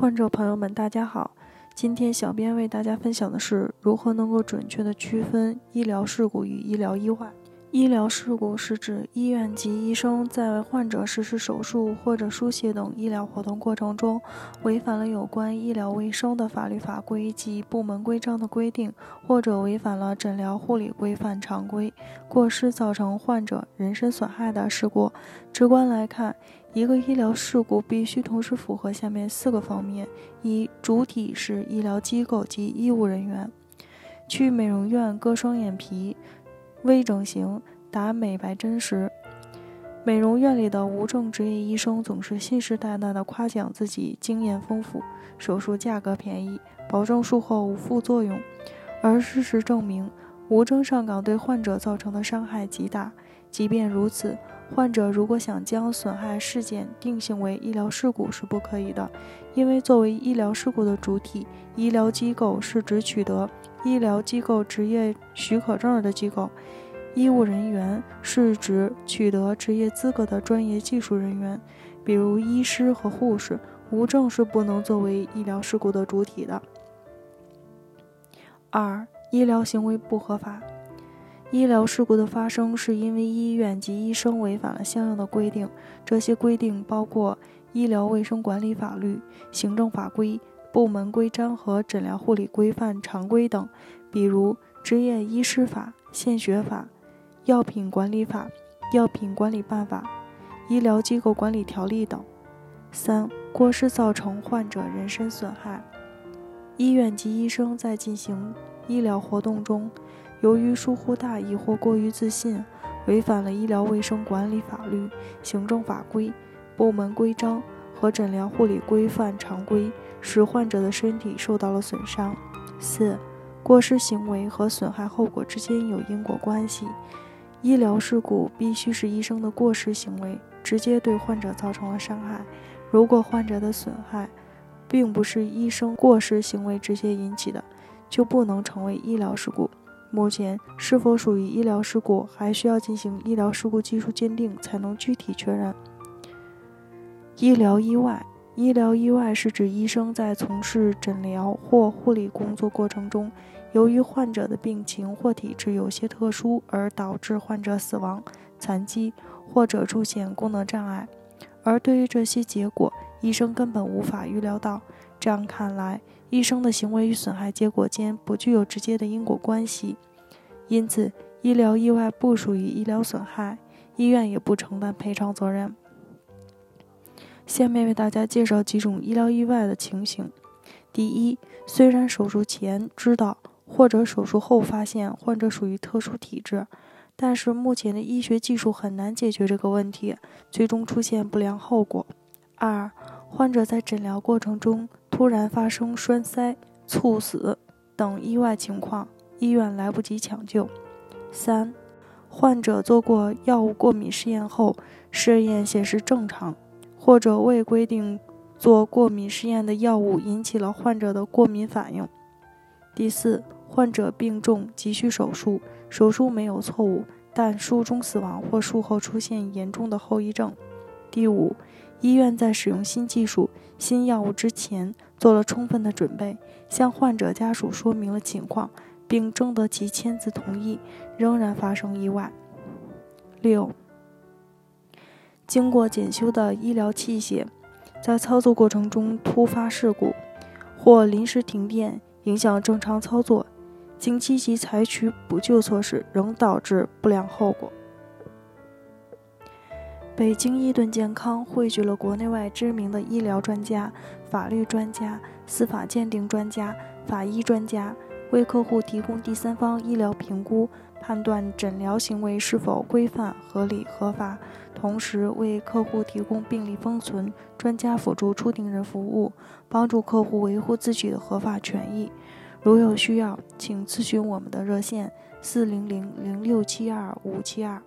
患者朋友们，大家好。今天小编为大家分享的是如何能够准确的区分医疗事故与医疗意外。医疗事故是指医院及医生在为患者实施手术或者输血等医疗活动过程中，违反了有关医疗卫生的法律法规及部门规章的规定，或者违反了诊疗护理规范常规，过失造成患者人身损害的事故。直观来看，一个医疗事故必须同时符合下面四个方面：一、主体是医疗机构及医务人员，去美容院割双眼皮。微整形、打美白针时，美容院里的无证执业医生总是信誓旦旦地夸奖自己经验丰富、手术价格便宜、保证术后无副作用。而事实证明，无证上岗对患者造成的伤害极大。即便如此，患者如果想将损害事件定性为医疗事故是不可以的，因为作为医疗事故的主体，医疗机构是指取得。医疗机构执业许可证的机构，医务人员是指取得执业资格的专业技术人员，比如医师和护士，无证是不能作为医疗事故的主体的。二、医疗行为不合法，医疗事故的发生是因为医院及医生违反了相应的规定，这些规定包括医疗卫生管理法律、行政法规。部门规章和诊疗护理规范常规等，比如《执业医师法》《献血法》《药品管理法》《药品管理办法》《医疗机构管理条例》等。三、过失造成患者人身损害。医院及医生在进行医疗活动中，由于疏忽大意或过于自信，违反了医疗卫生管理法律、行政法规、部门规章和诊疗护理规范常规。使患者的身体受到了损伤。四、过失行为和损害后果之间有因果关系。医疗事故必须是医生的过失行为直接对患者造成了伤害。如果患者的损害并不是医生过失行为直接引起的，就不能成为医疗事故。目前，是否属于医疗事故，还需要进行医疗事故技术鉴定才能具体确认。医疗意外。医疗意外是指医生在从事诊疗或护理工作过程中，由于患者的病情或体质有些特殊而导致患者死亡、残疾或者出现功能障碍，而对于这些结果，医生根本无法预料到。这样看来，医生的行为与损害结果间不具有直接的因果关系，因此医疗意外不属于医疗损害，医院也不承担赔偿责任。下面为大家介绍几种医疗意外的情形。第一，虽然手术前知道或者手术后发现患者属于特殊体质，但是目前的医学技术很难解决这个问题，最终出现不良后果。二，患者在诊疗过程中突然发生栓塞、猝死等意外情况，医院来不及抢救。三，患者做过药物过敏试验后，试验显示正常。或者未规定做过敏试验的药物引起了患者的过敏反应。第四，患者病重急需手术，手术没有错误，但术中死亡或术后出现严重的后遗症。第五，医院在使用新技术、新药物之前做了充分的准备，向患者家属说明了情况，并征得其签字同意，仍然发生意外。六。经过检修的医疗器械，在操作过程中突发事故，或临时停电影响正常操作，经积极采取补救措施，仍导致不良后果。北京伊顿健康汇聚了国内外知名的医疗专家、法律专家、司法鉴定专家、法医专家，为客户提供第三方医疗评估。判断诊疗行为是否规范、合理、合法，同时为客户提供病历封存、专家辅助出庭人服务，帮助客户维护自己的合法权益。如有需要，请咨询我们的热线：四零零零六七二五七二。